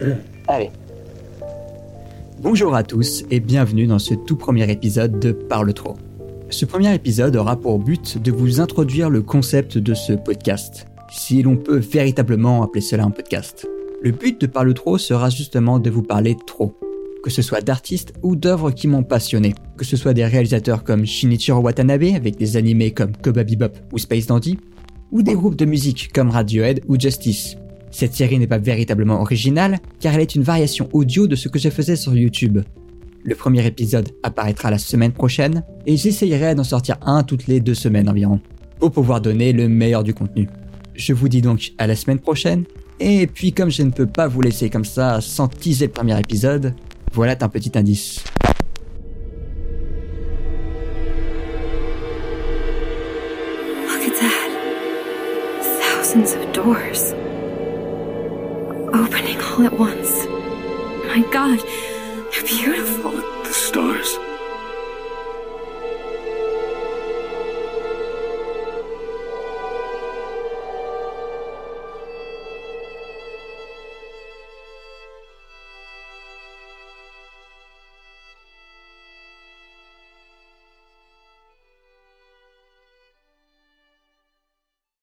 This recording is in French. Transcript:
Allez. Bonjour à tous et bienvenue dans ce tout premier épisode de Parle trop. Ce premier épisode aura pour but de vous introduire le concept de ce podcast, si l'on peut véritablement appeler cela un podcast. Le but de Parle trop sera justement de vous parler trop, que ce soit d'artistes ou d'œuvres qui m'ont passionné, que ce soit des réalisateurs comme Shinichiro Watanabe avec des animés comme Koba Bebop ou Space Dandy, ou des groupes de musique comme Radiohead ou Justice. Cette série n'est pas véritablement originale car elle est une variation audio de ce que je faisais sur YouTube. Le premier épisode apparaîtra la semaine prochaine et j'essayerai d'en sortir un toutes les deux semaines environ pour pouvoir donner le meilleur du contenu. Je vous dis donc à la semaine prochaine et puis comme je ne peux pas vous laisser comme ça sans teaser le premier épisode, voilà un petit indice. Opening all at once. My god, they're beautiful.